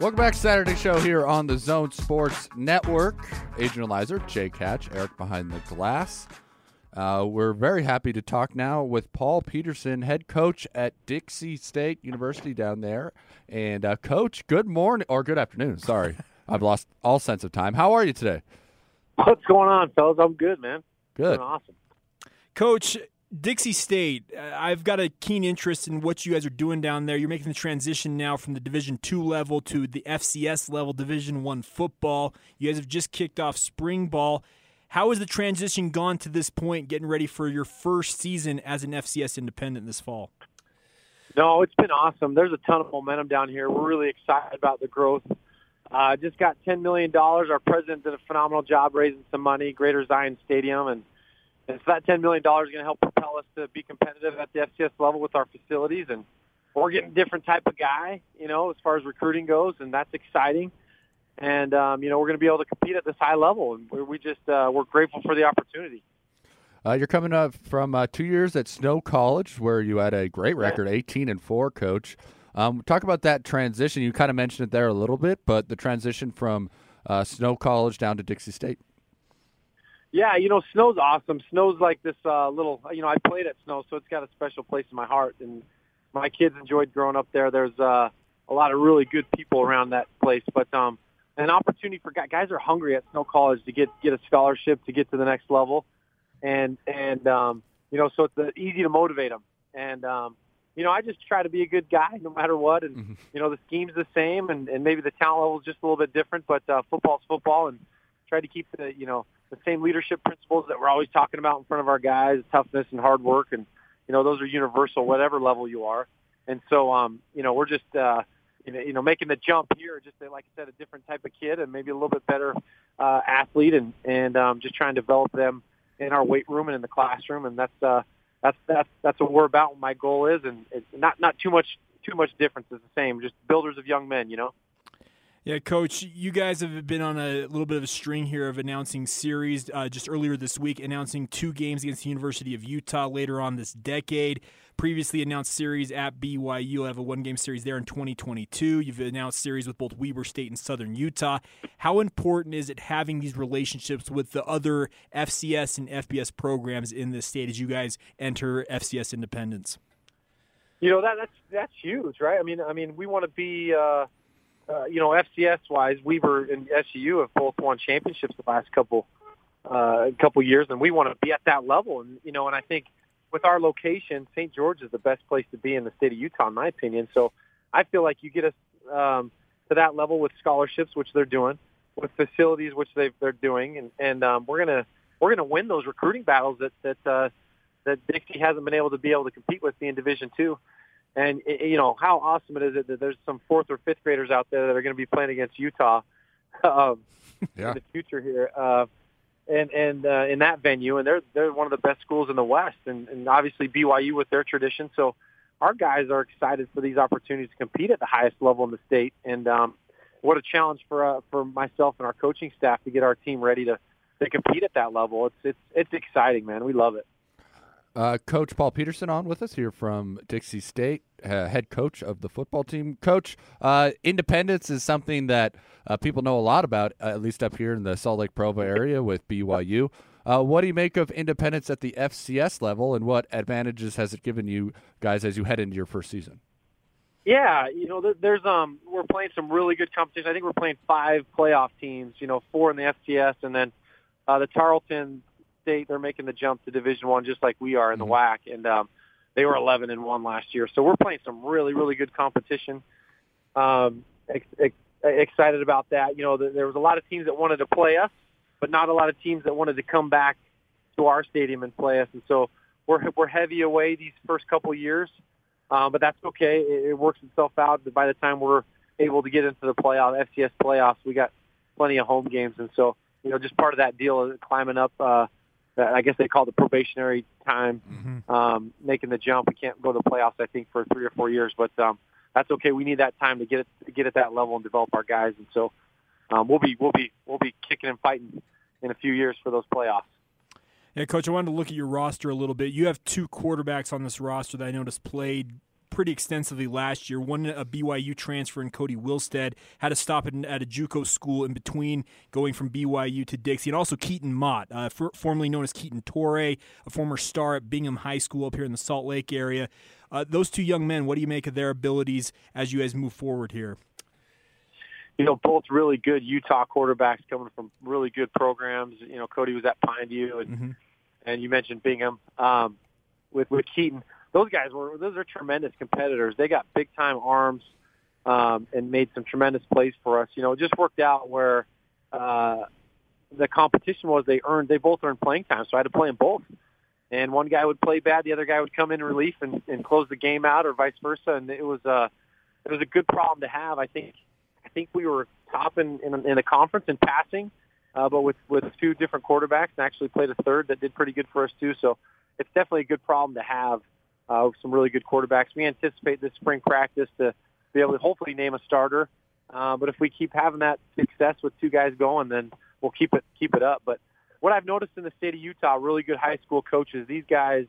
Welcome back to Saturday Show here on the Zone Sports Network. Adrian Elizer, Jake Catch, Eric behind the glass. Uh, we're very happy to talk now with Paul Peterson, head coach at Dixie State University down there. And uh, coach, good morning or good afternoon. Sorry, I've lost all sense of time. How are you today? What's going on, fellas? I'm good, man. Good. Doing awesome. Coach, Dixie State, uh, I've got a keen interest in what you guys are doing down there. You're making the transition now from the Division Two level to the FCS level, Division One football. You guys have just kicked off spring ball. How has the transition gone to this point, getting ready for your first season as an FCS independent this fall? No, it's been awesome. There's a ton of momentum down here. We're really excited about the growth. Uh, just got $10 million. Our president did a phenomenal job raising some money, Greater Zion Stadium, and and so that $10 million is going to help propel us to be competitive at the FCS level with our facilities. And we're getting a different type of guy, you know, as far as recruiting goes, and that's exciting. And, um, you know, we're going to be able to compete at this high level. And we, we just, uh, we're grateful for the opportunity. Uh, you're coming up from uh, two years at Snow College, where you had a great record, 18 and four, coach. Um, talk about that transition. You kind of mentioned it there a little bit, but the transition from uh, Snow College down to Dixie State. Yeah, you know, Snow's awesome. Snow's like this uh, little, you know, I played at Snow, so it's got a special place in my heart. And my kids enjoyed growing up there. There's uh, a lot of really good people around that place, but um, an opportunity for guys, guys are hungry at Snow College to get get a scholarship to get to the next level, and and um, you know, so it's uh, easy to motivate them. And um, you know, I just try to be a good guy no matter what. And Mhm. you know, the scheme's the same, and, and maybe the talent level is just a little bit different, but uh, football's football, and try to keep the you know the same leadership principles that we're always talking about in front of our guys, toughness and hard work, and you know those are universal, whatever level you are. And so, um, you know, we're just uh, you know, making the jump here, just like I said, a different type of kid and maybe a little bit better uh, athlete, and and um, just trying to develop them in our weight room and in the classroom, and that's uh, that's that's that's what we're about. What my goal is, and it's not not too much too much difference. It's the same, just builders of young men, you know. Yeah, Coach, you guys have been on a little bit of a string here of announcing series. Uh, just earlier this week, announcing two games against the University of Utah later on this decade. Previously announced series at BYU. You'll have a one game series there in 2022. You've announced series with both Weber State and Southern Utah. How important is it having these relationships with the other FCS and FBS programs in the state as you guys enter FCS independence? You know that that's that's huge, right? I mean, I mean, we want to be, uh, uh, you know, FCS wise. Weber and SU have both won championships the last couple uh, couple years, and we want to be at that level. And you know, and I think with our location, St. George is the best place to be in the state of Utah, in my opinion. So I feel like you get us um, to that level with scholarships, which they're doing, with facilities, which they've, they're doing, and, and um, we're gonna we're gonna win those recruiting battles that that uh, that Dixie hasn't been able to be able to compete with me in Division Two. And you know how awesome it is that there's some fourth or fifth graders out there that are going to be playing against Utah um, Yeah. in the future here, uh, and and uh, in that venue, and they're they're one of the best schools in the West, and, and obviously BYU with their tradition. So our guys are excited for these opportunities to compete at the highest level in the state, and um, what a challenge for uh, for myself and our coaching staff to get our team ready to to compete at that level. It's it's it's exciting, man. We love it. Uh, coach Paul Peterson on with us here from Dixie State, uh, head coach of the football team. Coach, uh, independence is something that uh, people know a lot about, uh, at least up here in the Salt Lake Provo area with BYU. Uh, what do you make of independence at the FCS level, and what advantages has it given you guys as you head into your first season? Yeah, you know, there's um, we're playing some really good competition. I think we're playing five playoff teams. You know, four in the FCS, and then uh, the Tarleton State. They're making the jump to Division One, just like we are in the Mhm. WAC, and um, they were 11 and one last year. So we're playing some really, really good competition. Um, ex- ex- excited about that. You know, th- there was a lot of teams that wanted to play us, but not a lot of teams that wanted to come back to our stadium and play us. And so we're we're heavy away these first couple years. Um, but that's okay. It, it works itself out. By the time we're able to get into the playoff, FCS playoffs, we got plenty of home games, and so you know, just part of that deal is climbing up. Uh, I guess they call the probationary time, Mm-hmm. um, making the jump. We can't go to the playoffs, I think, for three or four years, but um, that's okay. We need that time to get it to get at that level and develop our guys, and so um, we'll be we'll be we'll be kicking and fighting in a few years for those playoffs. Yeah, coach, I wanted to look at your roster a little bit. You have two quarterbacks on this roster that I noticed played pretty extensively last year. One a BYU transfer in Cody Wilstead had to stop at, at a JUCO school in between going from BYU to Dixie, and also Keaton Mott, uh, for, formerly known as Keaton Torre, a former star at Bingham High School up here in the Salt Lake area. Uh, those two young men, what do you make of their abilities as you guys move forward here? You know, both really good Utah quarterbacks coming from really good programs. You know, Cody was at Pineview, and mm-hmm. and you mentioned Bingham um, with with Keaton. Those guys were those are tremendous competitors. They got big time arms um, and made some tremendous plays for us. You know, it just worked out where uh, the competition was they earned they both earned playing time, so I had to play them both and one guy would play bad, the other guy would come in relief and, and close the game out, or vice versa. And it was a uh, it was a good problem to have. I think I think we were top in in, in the conference in passing, uh, but with with two different quarterbacks, and actually played a third that did pretty good for us too. So it's definitely a good problem to have. Uh, some really good quarterbacks. We anticipate this spring practice to be able to hopefully name a starter. Uh, but if we keep having that success with two guys going, then we'll keep it keep it up. But what I've noticed in the state of Utah, really good high school coaches, these guys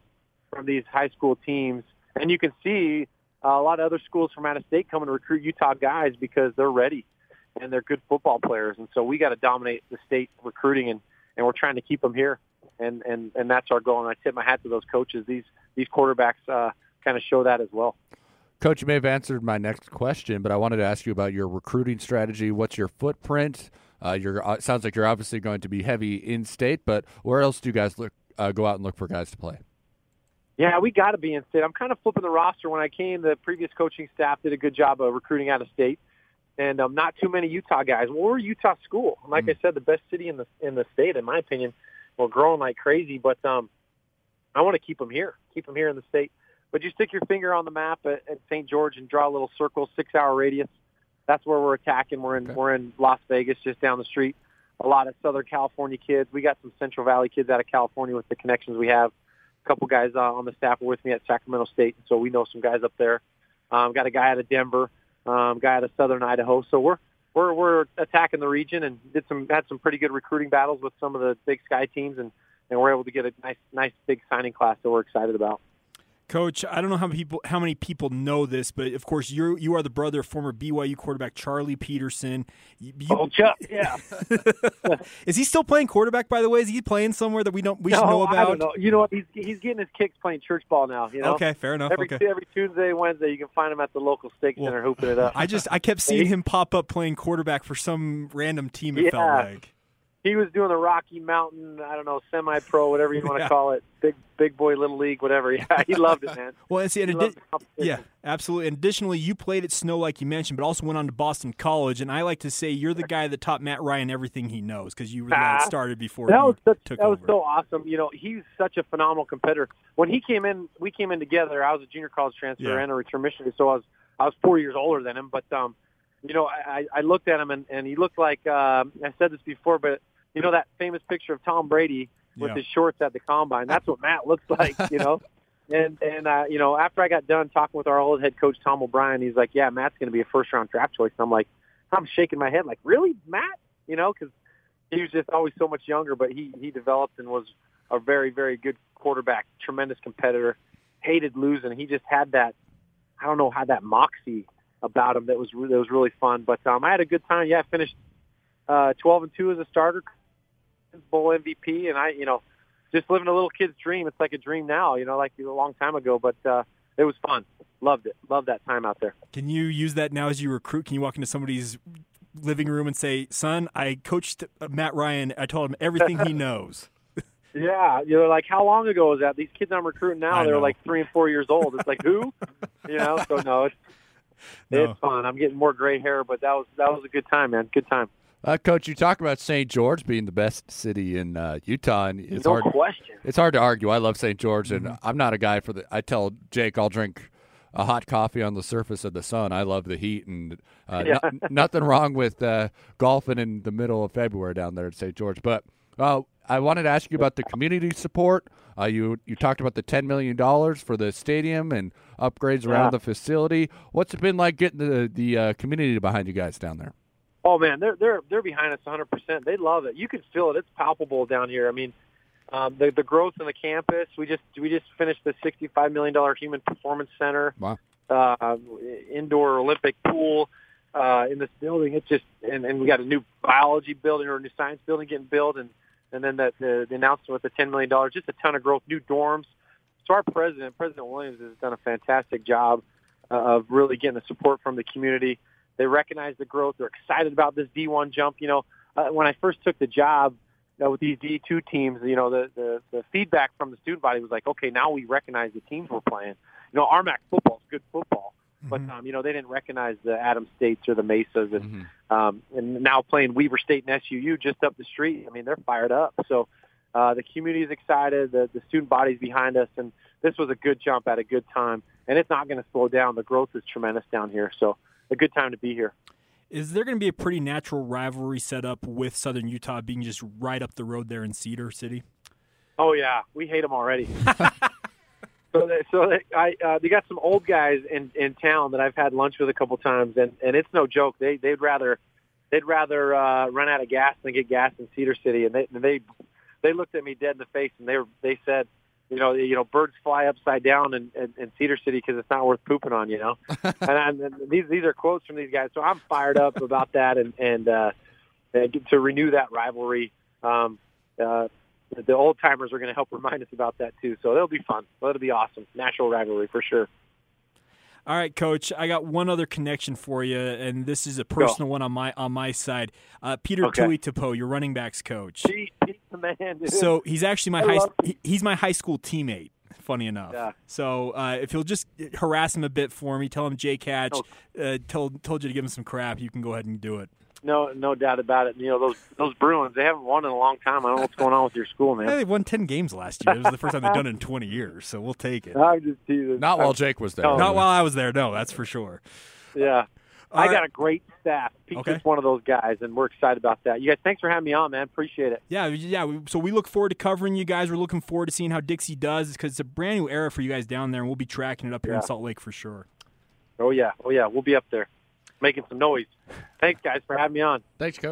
from these high school teams, and you can see uh, a lot of other schools from out of state coming to recruit Utah guys because they're ready and they're good football players, and so we got to dominate the state recruiting, and and we're trying to keep them here, and and and that's our goal. And I tip my hat to those coaches. These these quarterbacks uh, kind of show that as well. Coach, you may have answered my next question, but I wanted to ask you about your recruiting strategy. What's your footprint? Uh, you're uh, sounds like you're obviously going to be heavy in state, but where else do you guys look uh, go out and look for guys to play? Yeah, we got to be in state. I'm kind of flipping the roster. When I came, the previous coaching staff did a good job of recruiting out of state, and um, not too many Utah guys. Well, we're Utah school. Like mm. I said, the best city in the in the state, in my opinion. We're growing like crazy, but um, I want to keep them here, keep them here in the state. But you stick your finger on the map at, at St. George and draw a little circle, six hour radius that's where we're attacking. We're in okay. we're in Las Vegas, just down the street. A lot of Southern California kids. We got some Central Valley kids out of California with the connections we have. A couple guys uh, on the staff are with me at Sacramento State, so we know some guys up there. Um, got a guy out of Denver, um, guy out of Southern Idaho. So we're we're we're attacking the region and did some had some pretty good recruiting battles with some of the Big Sky teams, and and we're able to get a nice nice big signing class that we're excited about. Coach, I don't know how many people how many people know this, but of course you you are the brother of former BYU quarterback Charlie Peterson. You, oh, Chuck, yeah. is he still playing quarterback? By the way, is he playing somewhere that we don't we no, should know about? I don't know. You know what? He's he's getting his kicks playing church ball now. You know. Okay, fair enough. Every okay. every Tuesday, Wednesday, you can find him at the local stake well, center hooping it up. I just I kept seeing him pop up playing quarterback for some random team. It yeah. felt like he was doing the Rocky Mountain, I don't know, semi-pro, whatever you want to call it, big big boy, little league, whatever. Yeah, he loved it, man. well, and see, and adi- yeah, absolutely. And additionally, you played at Snow, like you mentioned, but also went on to Boston College. And I like to say you're the guy that taught Matt Ryan everything he knows because you were the guy that started before. That was such, that over. was so awesome. You know, he's such a phenomenal competitor. When he came in, we came in together. I was a junior college transfer yeah. and a return missionary, so I was I was four years older than him. But um, you know, I, I looked at him and, and he looked like uh, I said this before, but you know that famous picture of Tom Brady with yeah. his shorts at the combine. That's what Matt looks like, you know. and and uh, you know, after I got done talking with our old head coach Tom O'Brien, he's like, "Yeah, Matt's going to be a first round draft choice." And I'm like, I'm shaking my head, like, "Really, Matt?" You know, because he was just always so much younger, but he he developed and was a very very good quarterback, tremendous competitor, hated losing. He just had that, I don't know, how that moxie about him that was re- that was really fun. But um, I had a good time. Yeah, I finished uh, 12 and two as a starter, Bowl MVP, and I, you know, just living a little kid's dream. It's like a dream now, you know, like a long time ago, but uh, it was fun. Loved it. Loved that time out there. Can you use that now as you recruit? Can you walk into somebody's living room and say, "Son, I coached Matt Ryan. I told him everything he knows." Yeah, you know, like how long ago was that? These kids I'm recruiting now, they're like three and four years old. It's like who, you know? So no, it's no. it's fun. I'm getting more gray hair, but that was that was a good time, man. Good time. Uh, Coach, you talk about St. George being the best city in uh, Utah, and it's no hard. question. It's hard to argue. I love St. George, and mm-hmm. I'm not a guy for the. I tell Jake I'll drink a hot coffee on the surface of the sun. I love the heat, and uh, yeah. no, nothing wrong with uh, golfing in the middle of February down there at St. George. But uh, I wanted to ask you about the community support. Uh, you you talked about the ten million dollars for the stadium and upgrades around yeah. the facility. What's it been like getting the the community behind you guys down there? Oh man, they're they're they're behind us 100. percent They love it. You can feel it. It's palpable down here. I mean, um, the the growth in the campus. We just we just finished the 65 million dollar human performance center. Wow. uh, indoor Olympic pool uh, in this building. It's just and, and we got a new biology building or a new science building getting built, and and then the, the, the announcement with the ten million dollars, just a ton of growth, new dorms. So our president, President Williams, has done a fantastic job uh, of really getting the support from the community. They recognize the growth. They're excited about this D1 jump. You know, uh, when I first took the job know, with these D2 teams, you know, the, the the feedback from the student body was like, okay, now we recognize the teams we're playing. You know, RMAC football is good football, but Mhm. um, you know they didn't recognize the Adams States or the Mesas, and Mhm. um, and now playing Weber State and SUU just up the street. I mean, they're fired up. So uh, the community is excited. The, the student body's behind us, and this was a good jump at a good time. And it's not going to slow down. The growth is tremendous down here. So a good time to be here. Is there going to be a pretty natural rivalry set up with Southern Utah being just right up the road there in Cedar City? Oh yeah, we hate them already. so they, so they, I uh, they got some old guys in in town that I've had lunch with a couple times, and and it's no joke. They they'd rather they'd rather uh, run out of gas than get gas in Cedar City, and they they they looked at me dead in the face, and they were they said. You know, you know, birds fly upside down in, in, in Cedar City because it's not worth pooping on. You know, and, I, and these these are quotes from these guys. So I'm fired up about that, and and, uh, and to renew that rivalry. Um, uh, the old timers are going to help remind us about that too. So it'll be fun. It'll be awesome. National rivalry for sure. All right, Coach. I got one other connection for you, and this is a personal one on my on my side. Uh, Peter Okay. Your running backs coach. Pete's the man. Dude. So he's actually my I high he- he's my high school teammate. Funny enough. Yeah. So uh, if you'll just harass him a bit for me, tell him Jay Catch Oh. uh, told told you to give him some crap. You can go ahead and do it. No, no doubt about it. You know those those Bruins. They haven't won in a long time. I don't know what's going on with your school, Yeah, man. they won ten games last year. It was the first time they've done it in twenty years, so we'll take it. I'm just teasing. Not while Jake was there. No. Not while I was there, no, that's for sure. Yeah. All I right. got a great staff. Pete's Okay. just one of those guys, and we're excited about that. You guys, thanks for having me on, man. Appreciate it. Yeah, yeah. So we look forward to covering you guys. We're looking forward to seeing how Dixie does because it's a brand new era for you guys down there, and we'll be tracking it up here in Salt Lake for sure. Oh yeah, oh yeah, we'll be up there making some noise. Thanks, guys, for having me on. Thanks, Coach.